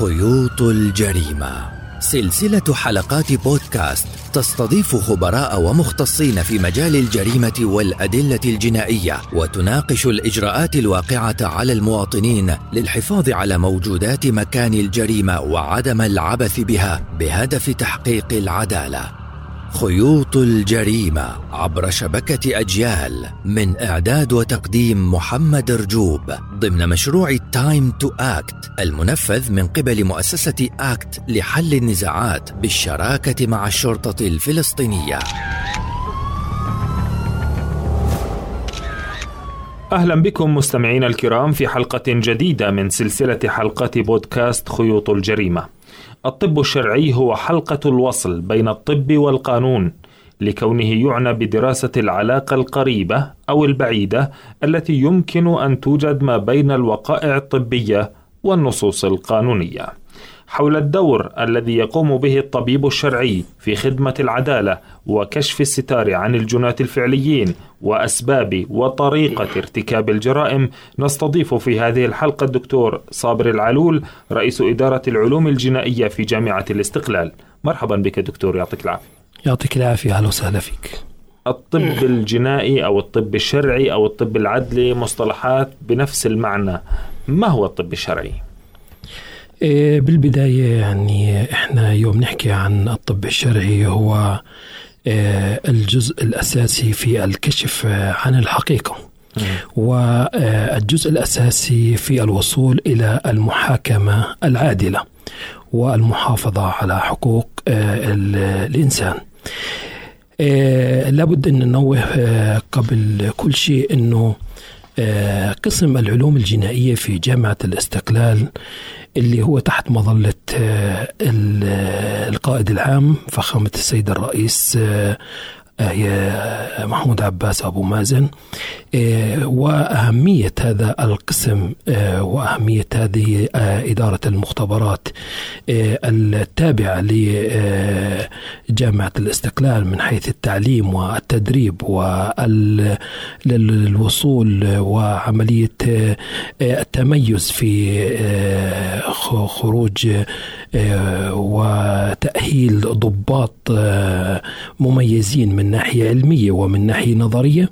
خيوط الجريمة. سلسلة حلقات بودكاست تستضيف خبراء ومختصين في مجال الجريمة والأدلة الجنائية وتناقش الإجراءات الواقعة على المواطنين للحفاظ على موجودات مكان الجريمة وعدم العبث بها بهدف تحقيق العدالة. خيوط الجريمة عبر شبكة أجيال من إعداد وتقديم محمد رجوب ضمن مشروع Time to Act المنفذ من قبل مؤسسة ACT لحل النزاعات بالشراكة مع الشرطة الفلسطينية. أهلا بكم مستمعينا الكرام في حلقة جديدة من سلسلة حلقات بودكاست خيوط الجريمة. الطب الشرعي هو حلقة الوصل بين الطب والقانون لكونه يعنى بدراسة العلاقة القريبة أو البعيدة التي يمكن أن توجد ما بين الوقائع الطبية والنصوص القانونية. حول الدور الذي يقوم به الطبيب الشرعي في خدمة العدالة وكشف الستار عن الجناة الفعليين وأسباب وطريقة ارتكاب الجرائم نستضيف في هذه الحلقة الدكتور صابر العلول رئيس إدارة العلوم الجنائية في جامعة الاستقلال. مرحبا بك دكتور يعطيك العافية. يعطيك العافية. أهلا وسهلا فيك. الطب الجنائي أو الطب الشرعي أو الطب العدلي مصطلحات بنفس المعنى. ما هو الطب الشرعي؟ إيه، بالبداية يعني إحنا يوم نحكي عن الطب الشرعي هو الجزء الأساسي في الكشف عن الحقيقة. والجزء الأساسي في الوصول إلى المحاكمة العادلة والمحافظة على حقوق إيه، الإنسان. لابد أن ننوه قبل كل شيء أنه قسم العلوم الجنائية في جامعة الاستقلال اللي هو تحت مظلة آه، القائد العام فخامة السيد الرئيس آه، محمود عباس أبو مازن. آه، وأهمية هذا القسم آه، وأهمية هذه آه، إدارة المختبرات التابعة لجامعة الاستقلال من حيث التعليم والتدريب والوصول وعملية التميز في خروج وتأهيل ضباط مميزين من ناحية علمية ومن ناحية نظرية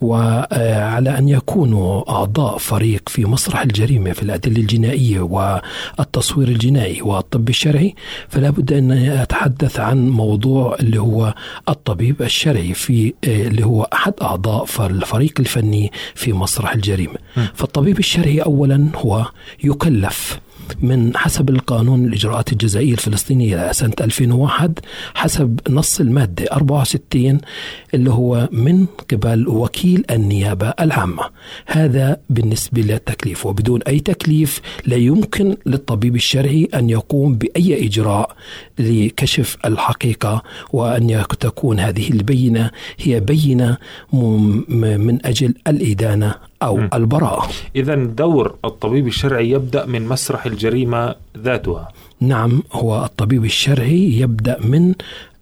وعلى أن يكونوا أعضاء فريق في مسرح الجريمة في الأدلة الجنائية والتصوير الجنائي والطب الشرعي فلا بد أن أتحدث عن موضوع اللي هو الطبيب الشرعي في اللي هو أحد أعضاء الفريق الفني في مسرح الجريمة. فالطبيب الشرعي أولا هو يكلف من حسب القانون الإجراءات الجزائية الفلسطينية سنة 2001 حسب نص المادة 64 اللي هو من قبل وكيل النيابة العامة. هذا بالنسبة للتكليف وبدون أي تكليف لا يمكن للطبيب الشرعي أن يقوم بأي إجراء لكشف الحقيقة وأن تكون هذه البينة هي بينة من أجل الإدانة أو م. البراءة إذا دور الطبيب الشرعي يبدأ من مسرح الجريمة ذاتها نعم هو الطبيب الشرعي يبدأ من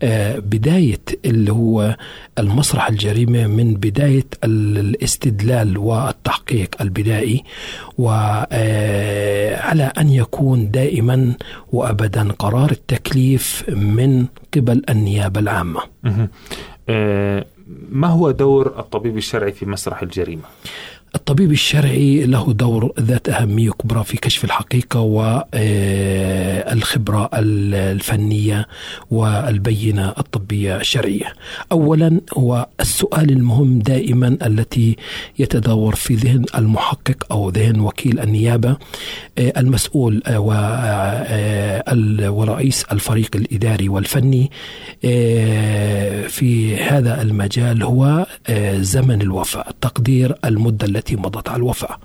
آه، بداية اللي هو المسرح الجريمة من بداية الاستدلال والتحقيق البدائي وعلى آه، أن يكون دائما وأبدا قرار التكليف من قبل النيابة العامة آه، ما هو دور الطبيب الشرعي في مسرح الجريمة؟ الطبيب الشرعي له دور ذات أهمية كبرى في كشف الحقيقة والخبرة آه، الفنية والبينة الطبية الشرعية. أولا هو السؤال المهم دائما التي يتدور في ذهن المحقق أو ذهن وكيل النيابة آه، المسؤول آه، ورئيس الفريق الإداري والفني في هذا المجال هو زمن الوفاة تقدير المدة التي مضت على الوفاة.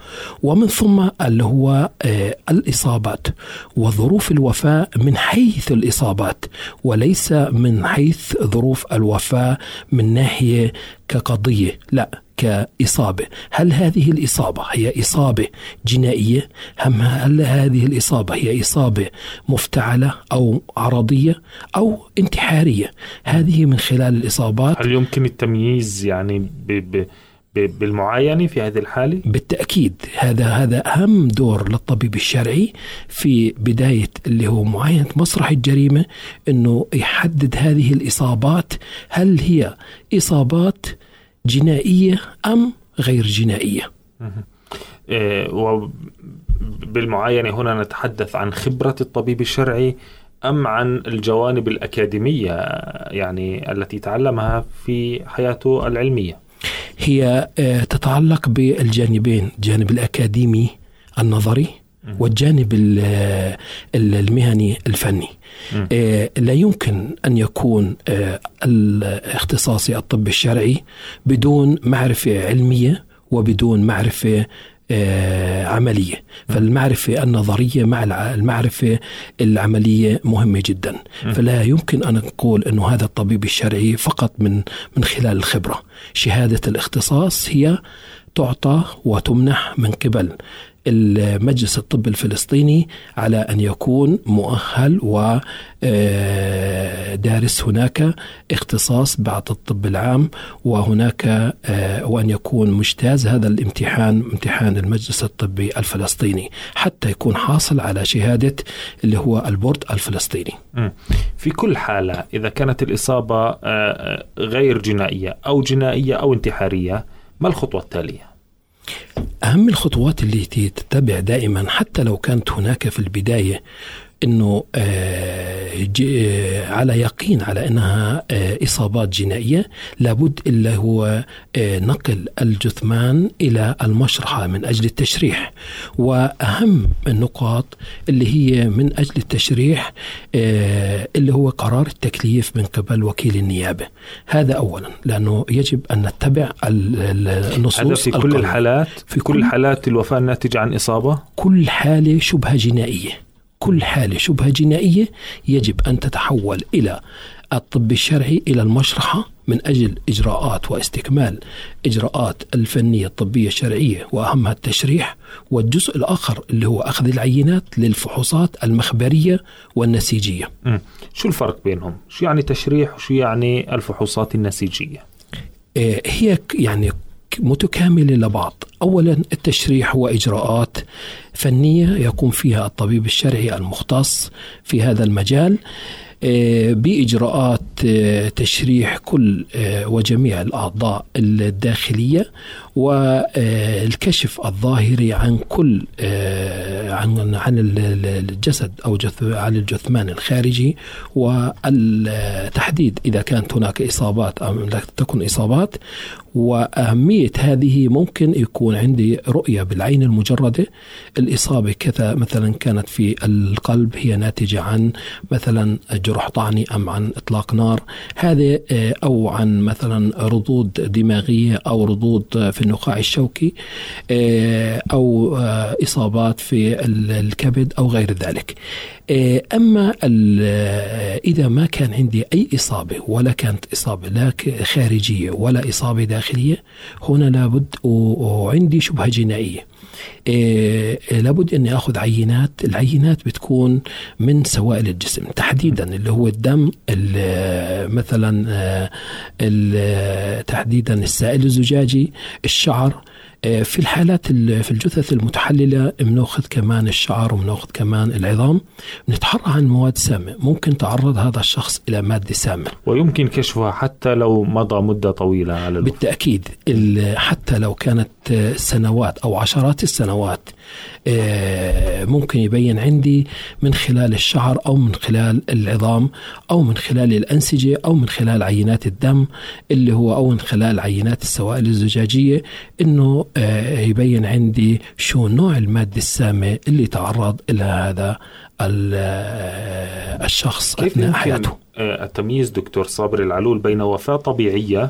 ومن ثم اللي هو آه، الإصابات. وظروف الوفاة من حيث الإصابات وليس من حيث ظروف الوفاة من ناحية كقضية لا كإصابة. هل هذه الإصابة هي إصابة جنائية؟ أم هل هذه الإصابة هي إصابة مفتعلة أو عرضية أو انتحارية؟ هذه من خلال الإصابات. هل يمكن التمييز يعني ب... ب... بالمعاينة في هذه الحالة؟ بالتأكيد. هذا هذا أهم دور للطبيب الشرعي في بداية اللي هو معاينة مسرح الجريمة أنه يحدد هذه الإصابات هل هي إصابات جنائية أم غير جنائية. إيه وبالمعاينة هنا نتحدث عن خبرة الطبيب الشرعي أم عن الجوانب الأكاديمية يعني التي تعلمها في حياته العلمية؟ هي آه، تتعلق بالجانبين الجانب الأكاديمي النظري والجانب المهني الفني. آه، لا يمكن أن يكون آه، الاختصاصي الطب الشرعي بدون معرفة علمية وبدون معرفة آه، عملية. فالمعرفة النظرية مع المعرفة العملية مهمة جدا. فلا يمكن أن نقول أنه هذا الطبيب الشرعي فقط من من خلال الخبرة. شهادة الاختصاص هي تعطى وتمنح من قبل المجلس الطب الفلسطيني على أن يكون مؤهل ودارس آه، هناك اختصاص بعد الطب العام وهناك آه، وأن يكون مجتاز هذا الامتحان امتحان المجلس الطبي الفلسطيني حتى يكون حاصل على شهادة اللي هو البورد الفلسطيني في كل حالة إذا كانت الإصابة آه، غير جنائية أو جنائية أو انتحارية ما الخطوة التالية؟ أهم الخطوات اللي تتبع دائما حتى لو كانت هناك في البداية إنه آه، آه، على يقين على إنها آه، إصابات جنائية لابد إلا هو نقل الجثمان إلى المشرحة من أجل التشريح. وأهم النقاط اللي هي من أجل التشريح اللي هو قرار التكليف من قبل وكيل النيابة. هذا اولا لأنه يجب أن نتبع النصوص هذا في كل الحالات في كل, كل حالات الوفاة الناتجه عن إصابة؟ كل حالة شبهة جنائية. كل حالة شبهة جنائية يجب أن تتحول إلى الطب الشرعي إلى المشرحة من أجل إجراءات واستكمال إجراءات الفنية الطبية الشرعية وأهمها التشريح والجزء الآخر اللي هو أخذ العينات للفحوصات المخبرية والنسيجية م. شو الفرق بينهم؟ شو يعني تشريح وشو يعني الفحوصات النسيجية؟ آه، هي يعني متكاملة لبعض. أولا التشريح هو إجراءات فنية يقوم فيها الطبيب الشرعي المختص في هذا المجال آه، بإجراءات آه، تشريح كل آه، وجميع الأعضاء الداخلية والكشف الظاهري عن كل عن عن الجسد أو عن الجثمان الخارجي والتحديد إذا كانت هناك إصابات أو لا تكن إصابات. وأهمية هذه ممكن يكون عندي رؤية بالعين المجردة. الإصابة كذا مثلا كانت في القلب هي ناتجة عن مثلا جرح طعني أم عن إطلاق نار. هذا آه، أو عن مثلا ردود دماغية أو ردود في النخاع الشوكي آه، أو آه، إصابات في الكبد أو غير ذلك. أما إذا ما كان عندي أي إصابة ولا كانت إصابة لا خارجية ولا إصابة داخلية هنا لابد وعندي شبهة جنائية. لابد اني اخذ عينات العينات بتكون من سوائل الجسم تحديدا اللي هو الدم مثلا تحديدا السائل الزجاجي الشعر. آه، في الحالات في الجثث المتحللة بنأخذ كمان الشعر وبنأخذ كمان العظام. بنتحرى عن مواد سامة. ممكن تعرض هذا الشخص إلى مادة سامة. ويمكن كشفها حتى لو مضى مدة طويلة على. بالتأكيد حتى لو كانت سنوات أو عشرات السنوات آه، ممكن يبين عندي من خلال الشعر أو من خلال العظام أو من خلال الأنسجة أو من خلال عينات الدم اللي هو أو من خلال عينات السوائل الزجاجية إنه آه، يبين عندي شو نوع المادة السامة اللي تعرض إلى هذا آه، الشخص أثناء حياته. التمييز دكتور صابر العلول بين وفاة طبيعية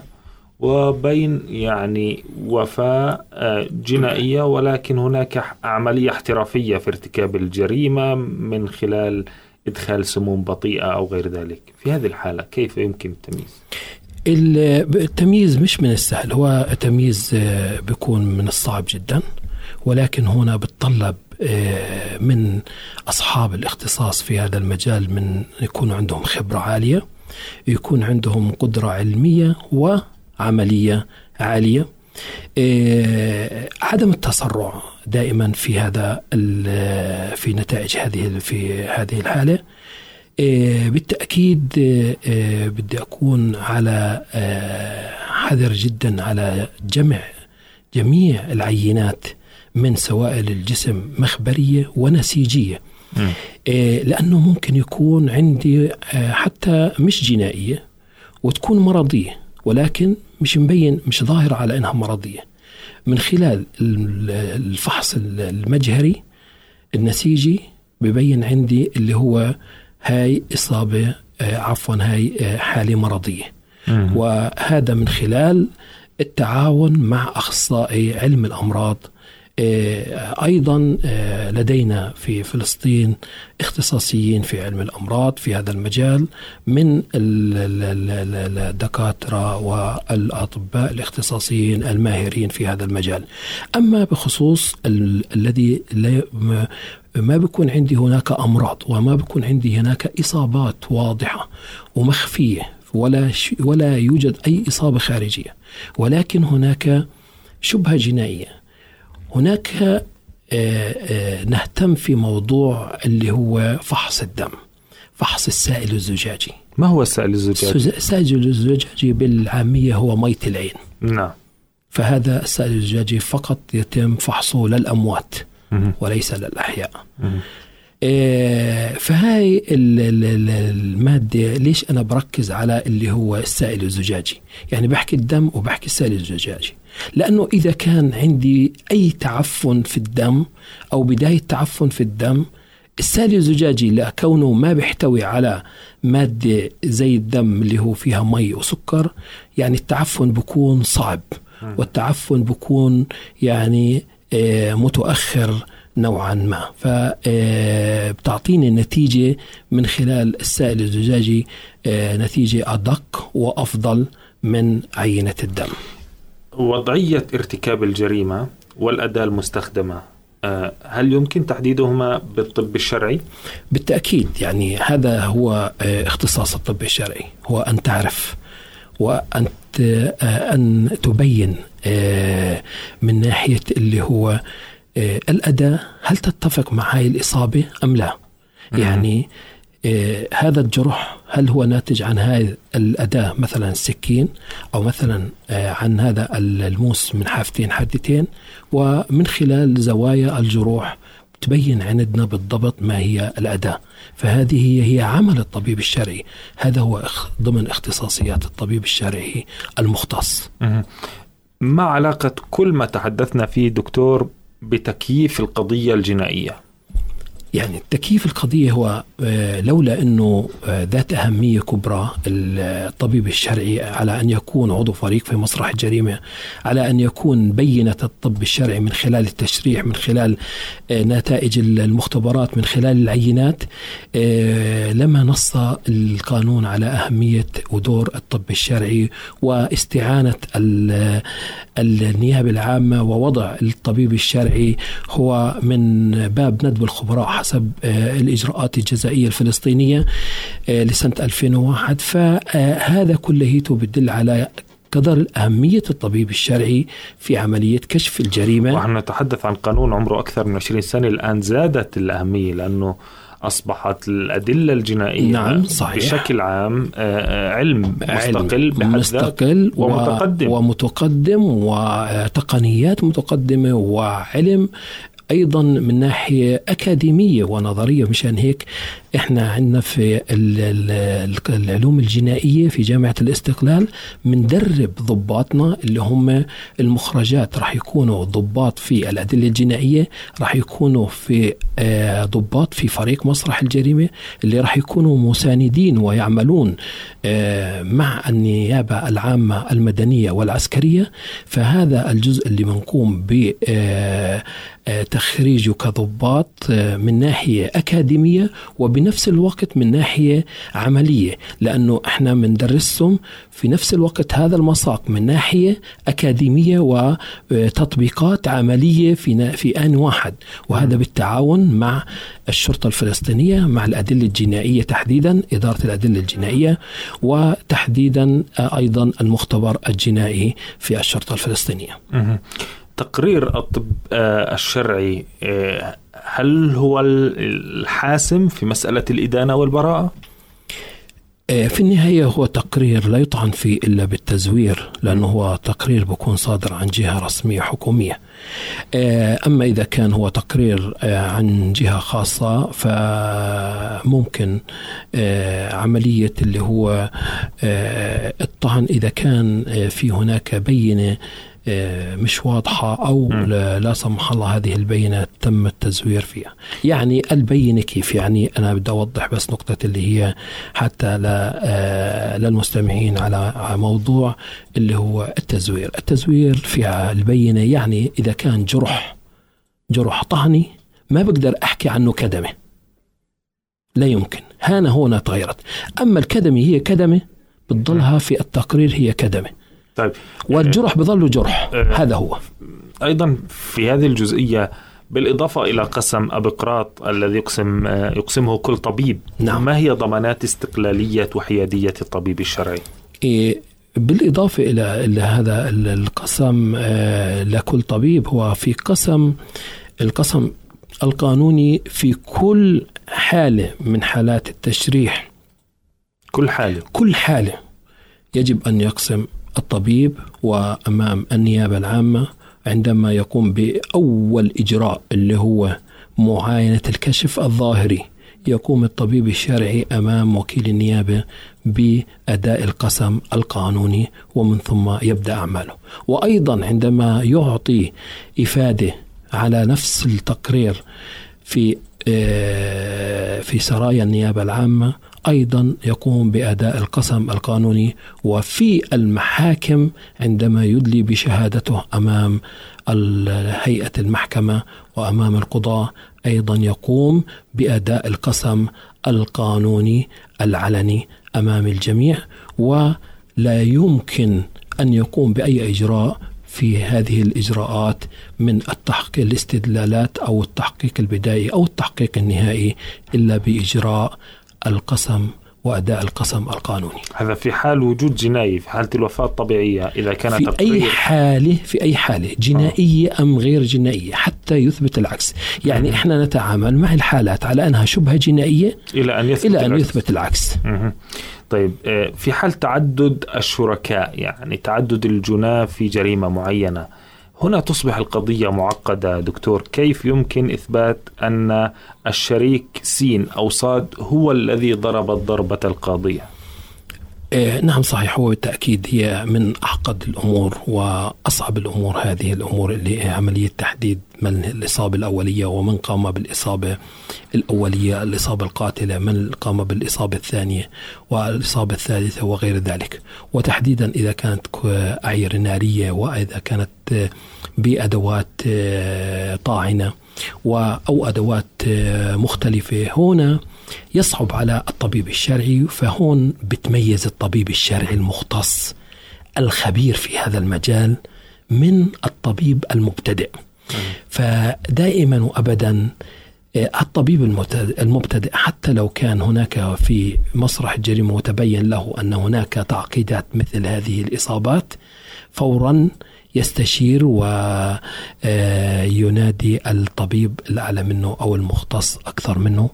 وبين يعني وفاة آه، جنائية ولكن هناك عملية احترافية في ارتكاب الجريمة من خلال إدخال سموم بطيئة أو غير ذلك في هذه الحالة كيف يمكن التمييز؟ التمييز مش من السهل هو التمييز آه، بيكون من الصعب جدا ولكن هنا بتطلب آه، من أصحاب الاختصاص في هذا المجال من يكون عندهم خبرة عالية يكون عندهم قدرة علمية و عملية عالية. عدم التسرع دائما في هذا في نتائج هذه في هذه الحالة. بالتأكيد بدي أكون على حذر جدا على جمع جميع العينات من سوائل الجسم مخبرية ونسيجية. لأنه ممكن يكون عندي حتى مش جنائية وتكون مرضية. ولكن مش مبين مش ظاهرة على أنها مرضية. من خلال الفحص المجهري النسيجي ببين عندي اللي هو هاي إصابة آه، عفوا هاي آه، حالة مرضية. وهذا من خلال التعاون مع أخصائي علم الأمراض آه، أيضا آه، لدينا في فلسطين اختصاصيين في علم الأمراض في هذا المجال من الدكاترة والأطباء الاختصاصيين الماهرين في هذا المجال. أما بخصوص الذي ما بيكون عندي هناك أمراض وما بيكون عندي هناك إصابات واضحة ومخفية ولا ولا يوجد أي إصابة خارجية ولكن هناك شبهة جنائية هناك آه، آه، نهتم في موضوع اللي هو فحص الدم فحص السائل الزجاجي. ما هو السائل الزجاجي؟ السائل الزجاجي بالعامية هو مية العين. نعم. فهذا السائل الزجاجي فقط يتم فحصه للأموات وليس للأحياء. فهاي المادة ليش أنا بركز على اللي هو السائل الزجاجي؟ يعني بحكي الدم وبحكي السائل الزجاجي. لأنه إذا كان عندي أي تعفن في الدم أو بداية تعفن في الدم السائل الزجاجي لكونه ما بيحتوي على مادة زي الدم اللي هو فيها مي وسكر يعني التعفن بكون صعب. والتعفن بكون يعني آه، متأخر. نوعا ما فبتعطيني آه، النتيجة من خلال السائل الزجاجي آه، نتيجة أدق وأفضل من عينة الدم وضعية ارتكاب الجريمة والأداة المستخدمة آه، هل يمكن تحديدهما بالطب الشرعي؟ بالتأكيد يعني هذا هو اختصاص الطب الشرعي هو أن تعرف وأن أن تبين من ناحية اللي هو الأداة هل تتفق مع هاي الإصابة أم لا؟ يعني آه، هذا الجرح هل هو ناتج عن هاي الأداة مثلا السكين أو مثلا آه، عن هذا الموس من حافتين حادتين؟ ومن خلال زوايا الجروح تبين عندنا بالضبط ما هي الأداة. فهذه هي, هي عمل الطبيب الشرعي. هذا هو ضمن اختصاصيات الطبيب الشرعي المختص. ما علاقة كل ما تحدثنا فيه دكتور بتكييف القضية الجنائية. يعني تكييف القضية هو آه، لولا أنه آه، ذات أهمية كبرى الطبيب الشرعي على أن يكون عضو فريق في مسرح الجريمة على أن يكون بينة الطب الشرعي من خلال التشريح من خلال آه، نتائج المختبرات من خلال العينات لما نص القانون على أهمية ودور الطب الشرعي واستعانة النيابة العامة ووضع الطبيب الشرعي هو من باب ندب الخبراء حسب آه، الإجراءات الجزائية الفلسطينية آه، لسنة 2001 فهذا كليته بدل على قدر أهمية الطبيب الشرعي في عملية كشف الجريمة. ونحن نتحدث عن قانون عمره أكثر من 20 سنة الآن زادت الأهمية لأنه أصبحت الأدلة الجنائية نعم صحيح. بشكل عام آه، علم مستقل بحد مستقل ومتقدم. ومتقدم وتقنيات متقدمة وعلم أيضا من ناحية أكاديمية ونظرية مشان هيك إحنا عندنا في العلوم الجنائية في جامعة الاستقلال بندرب ضباطنا اللي هم المخرجات. راح يكونوا ضباط في الأدلة الجنائية راح يكونوا في آه، ضباط في فريق مسرح الجريمة اللي راح يكونوا مساندين ويعملون آه، مع النيابة العامة المدنية والعسكرية. فهذا الجزء اللي بنقوم ب تخريجه كضباط من ناحية أكاديمية وبنفس الوقت من ناحية عملية لأنه إحنا بندرسهم في نفس الوقت هذا المساق من ناحية أكاديمية وتطبيقات عملية في في آن واحد. وهذا بالتعاون مع الشرطة الفلسطينية مع الأدلة الجنائية تحديدا إدارة الأدلة الجنائية وتحديدا أيضا المختبر الجنائي في الشرطة الفلسطينية. تقرير الطب آه، الشرعي آه، هل هو الحاسم في مسألة الإدانة والبراءة؟ آه، في النهاية هو تقرير لا يطعن فيه إلا بالتزوير لأنه هو تقرير بكون صادر عن جهة رسمية حكومية أما إذا كان هو تقرير عن جهة خاصة فممكن عملية اللي هو الطعن إذا كان في هناك بينة مش واضحة أو لا سمح الله هذه البينة تم التزوير فيها. يعني البينة كيف؟ يعني أنا بدي أوضح بس نقطة اللي هي حتى آه، للمستمعين على موضوع اللي هو التزوير. التزوير في البينة يعني إذا كان جرح جرح طعني ما بقدر أحكي عنه كدمة. لا يمكن. هنا هنا تغيرت. أما الكدمة هي كدمة بتضلها في التقرير هي كدمة. طيب. والجرح بظل جرح. أه هذا هو. أيضا في هذه الجزئية بالإضافة إلى قسم ابقراط الذي يقسم آه، يقسمه كل طبيب نعم. ما هي ضمانات استقلالية وحيادية الطبيب الشرعي؟ إيه بالإضافة إلى إلى هذا القسم آه، لكل طبيب هو في قسم القسم القانوني في كل حالة من حالات التشريح. كل حالة. كل حالة يجب أن يقسم الطبيب وأمام النيابة العامة عندما يقوم بأول إجراء اللي هو معاينة الكشف الظاهري. يقوم الطبيب الشرعي أمام وكيل النيابة بأداء القسم القانوني ومن ثم يبدأ أعماله. وأيضا عندما يعطي إفادة على نفس التقرير في آه، في سرايا النيابة العامة أيضا يقوم بأداء القسم القانوني وفي المحاكم عندما يدلي بشهادته أمام هيئه المحكمة وأمام القضاة أيضا يقوم بأداء القسم القانوني العلني أمام الجميع ولا يمكن أن يقوم بأي إجراء في هذه الإجراءات من التحقيق الاستدلالات أو التحقيق البدائي أو التحقيق النهائي إلا بإجراء القسم وأداء القسم القانوني. هذا في حال وجود جنايه في حالة الوفاة الطبيعية إذا كانت في أي حالة في أي حالة جنائية آه. أم غير جنائية حتى يثبت العكس، يعني مم. إحنا نتعامل مع الحالات على أنها شبهة جنائية إلى أن يثبت إلى أن العكس. يثبت العكس. طيب آه، في حال تعدد الشركاء يعني تعدد الجناة في جريمة معينة هنا تصبح القضية معقدة. دكتور كيف يمكن إثبات أن الشريك سين أو صاد هو الذي ضرب الضربة القاضية؟ نعم صحيح هو بالتأكيد هي من أعقد الأمور وأصعب الأمور هذه الأمور اللي هي عملية تحديد من الإصابة الأولية ومن قام بالإصابة الأولية الإصابة القاتلة من قام بالإصابة الثانية والإصابة الثالثة وغير ذلك. وتحديدا إذا كانت أعير نارية وإذا كانت بأدوات آه، طاعنة أو أدوات آه، مختلفة هنا يصعب على الطبيب الشرعي فهون بتميز الطبيب الشرعي المختص الخبير في هذا المجال من الطبيب المبتدئ. فدائما وابدا الطبيب المبتدئ حتى لو كان هناك في مسرح الجريمه وتبين له أن هناك تعقيدات مثل هذه الإصابات فورا يستشير وينادي آه، الطبيب الأعلى منه أو المختص أكثر منه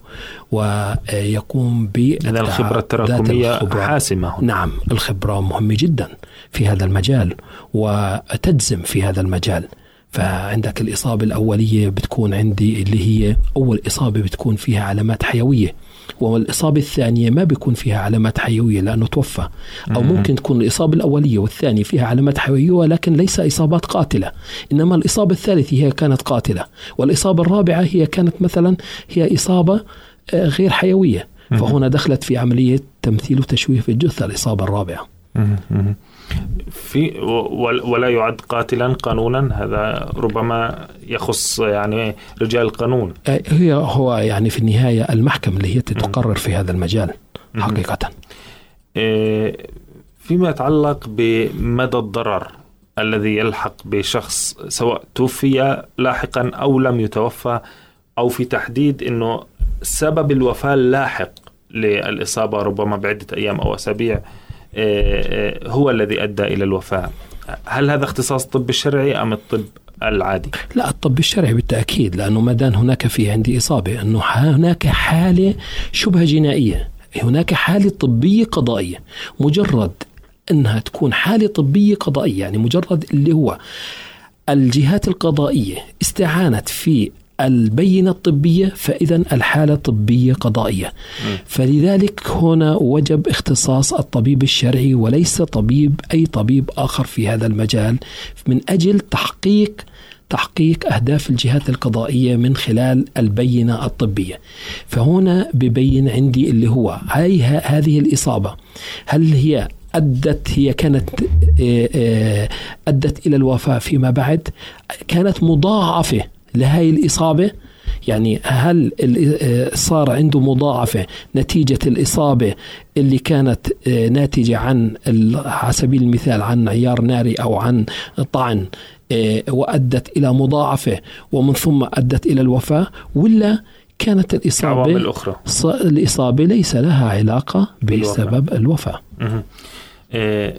ويقوم ب الخبرة التراكمية حاسمة نعم الخبرة مهمة جدا في هذا المجال وتجزم في هذا المجال. فعندك الإصابة الأولية بتكون عندي اللي هي أول إصابة بتكون فيها علامات حيوية والإصابة الثانية ما بيكون فيها علامات حيوية لأنه توفى أو ممكن تكون الإصابة الأولية والثانية فيها علامات حيوية ولكن ليس إصابات قاتلة إنما الإصابة الثالثة هي كانت قاتلة والإصابة الرابعة هي كانت مثلا هي إصابة آه، غير حيوية فهنا دخلت في عملية تمثيل وتشويه في الجثة الإصابة الرابعة. في ولا يعد قاتلا قانونا. هذا ربما يخص يعني رجال القانون. هي هو يعني في النهاية المحكمة اللي هي تقرر في هذا المجال حقيقة. إيه، فيما يتعلق بمدى الضرر الذي يلحق بشخص سواء توفي لاحقا أو لم يتوفى أو في تحديد إنه سبب الوفاة اللاحق للإصابة ربما بعدة أيام أو أسابيع هو الذي أدى إلى الوفاة هل هذا اختصاص الطب الشرعي أم الطب العادي؟ لا الطب الشرعي بالتأكيد لأنه ما دام هناك في عندي إصابة أنه هناك حالة شبهه جنائية هناك حالة طبية قضائية مجرد إنها تكون حالة طبية قضائية يعني مجرد اللي هو الجهات القضائية استعانت في البينة الطبية فإذا الحالة طبية قضائية. فلذلك هنا وجب اختصاص الطبيب الشرعي وليس طبيب أي طبيب آخر في هذا المجال من أجل تحقيق تحقيق أهداف الجهات القضائية من خلال البينة الطبية. فهنا ببين عندي اللي هو هاي هذه الإصابة هل هي أدت هي كانت آه، آه، أدت إلى الوفاة فيما بعد؟ كانت مضاعفة. لهي الإصابة؟ يعني هل آه، صار عنده مضاعفة نتيجة الإصابة اللي كانت ناتجة عن على سبيل المثال عن عيار ناري أو عن طعن وأدت إلى مضاعفة ومن ثم أدت إلى الوفاة ولا كانت الإصابة الأخرى؟ الإصابة ليس لها علاقة بسبب الوفاة. آه،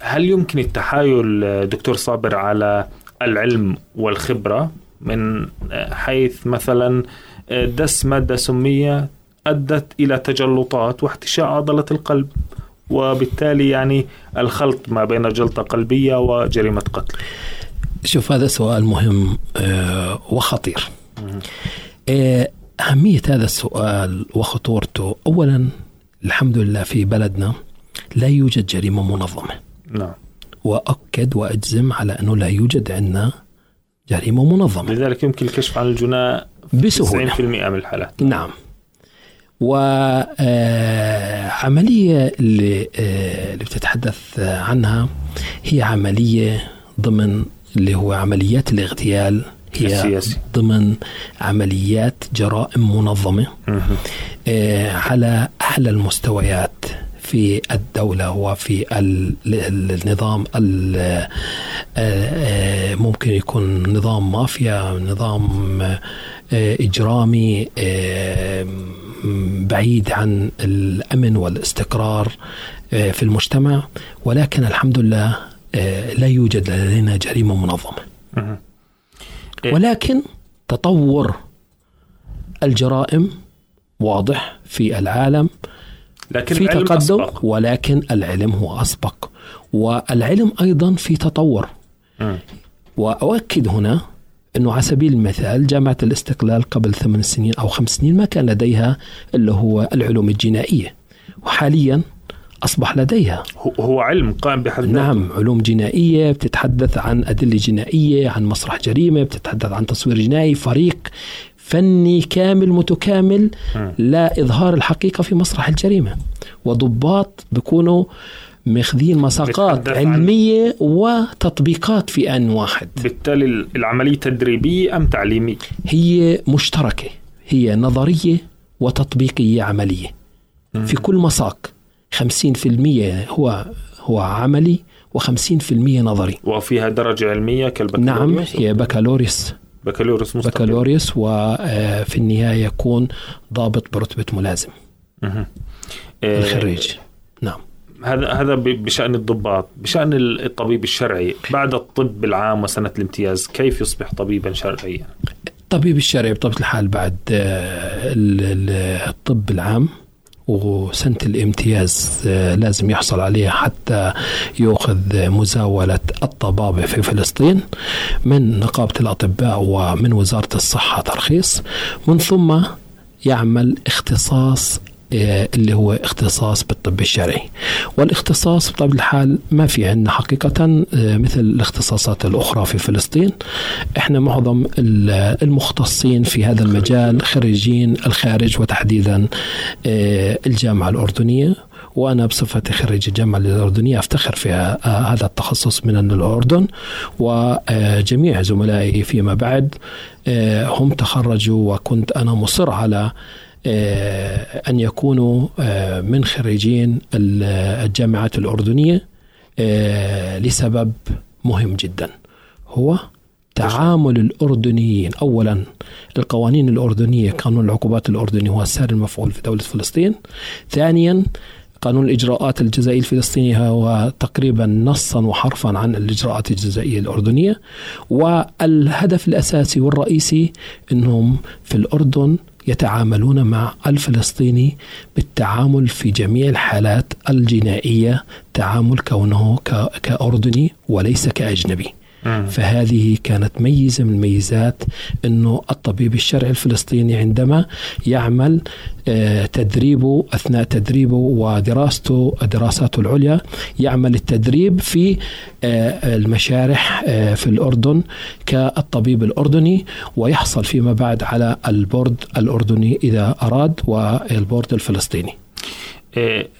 هل يمكن التحايل دكتور صابر على العلم والخبرة من حيث مثلا دس مادة سمية أدت إلى تجلطات واحتشاء عضلة القلب وبالتالي يعني الخلط ما بين جلطة قلبية وجريمة قتل. شوف هذا سؤال مهم آه، وخطير. آه، أهمية هذا السؤال وخطورته أولا الحمد لله في بلدنا لا يوجد جريمة منظمة. نعم. وأكد وأجزم على أنه لا يوجد عندنا جريمة منظمة. لذلك يمكن الكشف عن الجناء بسهولة. 90% من الحالات. نعم. وعملية آه، اللي, آه، اللي بتتحدث عنها هي عملية ضمن اللي هو عمليات الاغتيال. هي السياسي. ضمن عمليات جرائم منظمة. آه على أعلى المستويات. في الدولة وفي النظام آه، آه، ممكن يكون نظام مافيا نظام آه، إجرامي بعيد عن الأمن والاستقرار في المجتمع. ولكن الحمد لله لا يوجد لدينا جريمة منظمة. ولكن تطور الجرائم واضح في العالم. لكن في تقدم أسبق. ولكن العلم هو أسبق. والعلم أيضا في تطور. م. وأؤكد هنا أنه على سبيل المثال جامعة الاستقلال قبل ثمان سنين أو خمس سنين ما كان لديها اللي هو العلوم الجنائية. وحاليا أصبح لديها. هو علم قائم بحد نعم علوم جنائية بتتحدث عن أدلة جنائية عن مسرح جريمة بتتحدث عن تصوير جنائي فريق فني كامل متكامل لا إظهار الحقيقة في مسرح الجريمة. وضباط بيكونوا ماخذين مساقات علمية وتطبيقات في آن واحد. بالتالي العملية تدريبية أم تعليمية؟ هي مشتركة. هي نظرية وتطبيقية عملية. في كل مساق 50% هو هو عملي و50% نظري. وفيها درجة علمية كالبكالوريوس؟ نعم هي بكالوريوس. بكالوريوس مستقل. بكالوريوس وفي النهاية يكون ضابط برتبة ملازم. أه الخريج. نعم. هذا هذا بشأن الضباط. بشأن الطبيب الشرعي. بعد الطب العام وسنة الامتياز كيف يصبح طبيبا شرعيا؟ الطبيب الشرعي بطبيعة الحال بعد آه، الطب العام وسنة الامتياز آه، لازم يحصل عليها حتى يأخذ مزاولة الطبابة في فلسطين من نقابة الأطباء ومن وزارة الصحة ترخيص من ثم يعمل اختصاص اللي هو اختصاص بالطب الشرعي. والاختصاص بطبيعة الحال ما في عندنا حقيقة آه، مثل الاختصاصات الأخرى في فلسطين. إحنا معظم المختصين في هذا المجال خريجين الخارج وتحديدا آه، الجامعة الأردنية. وأنا بصفتي خريج الجامعة الأردنية أفتخر في هذا التخصص من الأردن. وجميع زملائي فيما بعد هم تخرجوا وكنت أنا مصر على أن يكونوا من خريجين الجامعات الأردنية لسبب مهم جدا. هو تعامل الأردنيين. أولا القوانين الأردنية قانون العقوبات الأردني هو السار المفعول في دولة فلسطين. ثانيا قانون الإجراءات الجزائية الفلسطينية هو تقريبا نصا وحرفا عن الإجراءات الجزائية الأردنية. والهدف الأساسي والرئيسي أنهم في الأردن يتعاملون مع الفلسطيني بالتعامل في جميع الحالات الجنائية تعامل كونه كأردني وليس كأجنبي. فهذه كانت ميزة من الميزات أنه الطبيب الشرعي الفلسطيني عندما يعمل آه، تدريبه أثناء تدريبه ودراسته دراساته العليا يعمل التدريب في آه، المشارح آه، في الأردن كالطبيب الأردني ويحصل فيما بعد على ال Board الأردني إذا أراد وال Board الفلسطيني.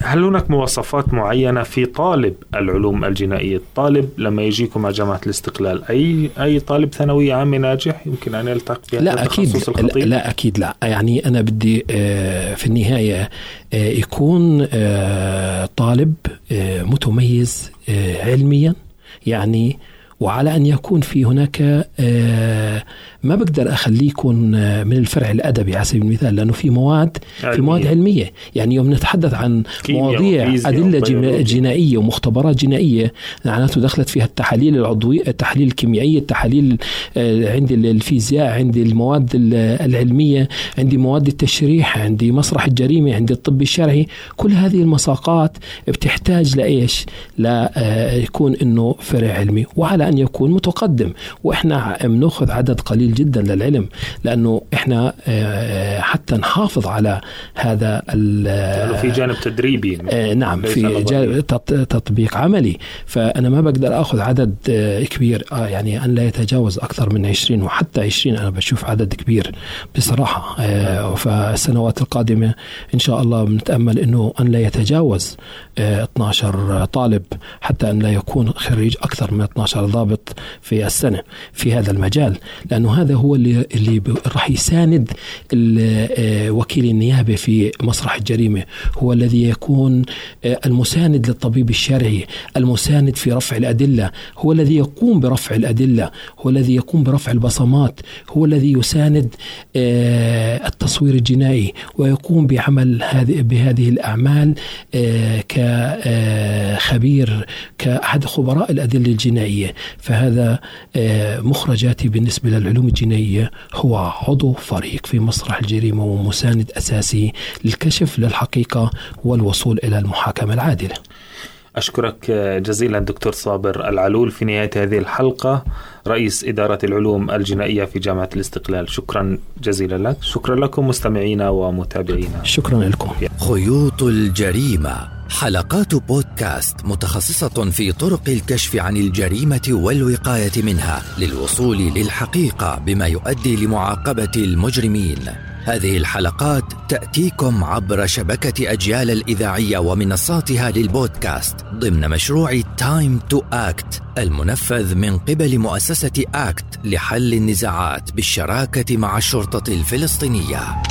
هل هناك مواصفات معينة في طالب العلوم الجنائية؟ الطالب لما يجيكم مع جامعة الاستقلال أي أي طالب ثانوية عامة ناجح يمكن أن يلتقي بهذا لا أكيد. لا, لا أكيد لا. يعني أنا بدي آه، في النهاية آه، يكون آه، طالب متميز علميا. يعني وعلى أن يكون في هناك ما بقدر أخليه يكون آه، من الفرع الأدبي على سبيل المثال لأنه في مواد علمية. في مواد علمية. يعني يوم نتحدث عن مواضيع أدلة جنائية ومختبرات جنائية معناته دخلت فيها التحاليل العضوية التحاليل الكيميائية التحاليل آه، عندي الفيزياء عندي المواد العلمية عندي مواد التشريح عندي مسرح الجريمة عندي الطب الشرعي. كل هذه المساقات بتحتاج لإيش؟ لا آه، يكون إنه فرع علمي. وعلى أن يكون متقدم. وإحنا بناخذ عدد قليل جدا للعلم لأنه إحنا آه، حتى نحافظ على هذا لأنه في جانب تدريبي. آه، نعم في جانب تطبيق عملي. فأنا ما بقدر أخذ عدد آه، كبير يعني أن لا يتجاوز أكثر من 20 وحتى 20 أنا بشوف عدد كبير بصراحة فالسنوات القادمة إن شاء الله بنتأمل إنه أن لا يتجاوز 12 طالب حتى أن لا يكون خريج أكثر من 12 ضابط في السنة في هذا المجال لأنه هذا هو اللي اللي راح يساند آه، وكيل النيابة في مسرح الجريمة هو الذي يكون آه، المساند للطبيب الشرعي المساند في رفع الأدلة هو الذي يقوم برفع الأدلة هو الذي يقوم برفع البصمات هو الذي يساند آه، التصوير الجنائي ويقوم بعمل هذه بهذه الأعمال كخبير كأحد خبراء الأدلة الجنائية. فهذا مخرجاتي بالنسبة للعلوم الجنائية هو عضو فريق في مسرح الجريمة ومساند أساسي للكشف للحقيقة والوصول إلى المحاكمة العادلة. أشكرك جزيلا دكتور صابر العلول في نهاية هذه الحلقة رئيس إدارة العلوم الجنائية في جامعة الاستقلال. شكرا جزيلا لك. شكرا لكم مستمعينا ومتابعينا. شكرا لكم. خيوط الجريمة. حلقات بودكاست متخصصة في طرق الكشف عن الجريمة والوقاية منها للوصول للحقيقة بما يؤدي لمعاقبة المجرمين. هذه الحلقات تأتيكم عبر شبكة أجيال الإذاعية ومنصاتها للبودكاست ضمن مشروع Time to Act المنفذ من قبل مؤسسة ACT لحل النزاعات بالشراكة مع الشرطة الفلسطينية.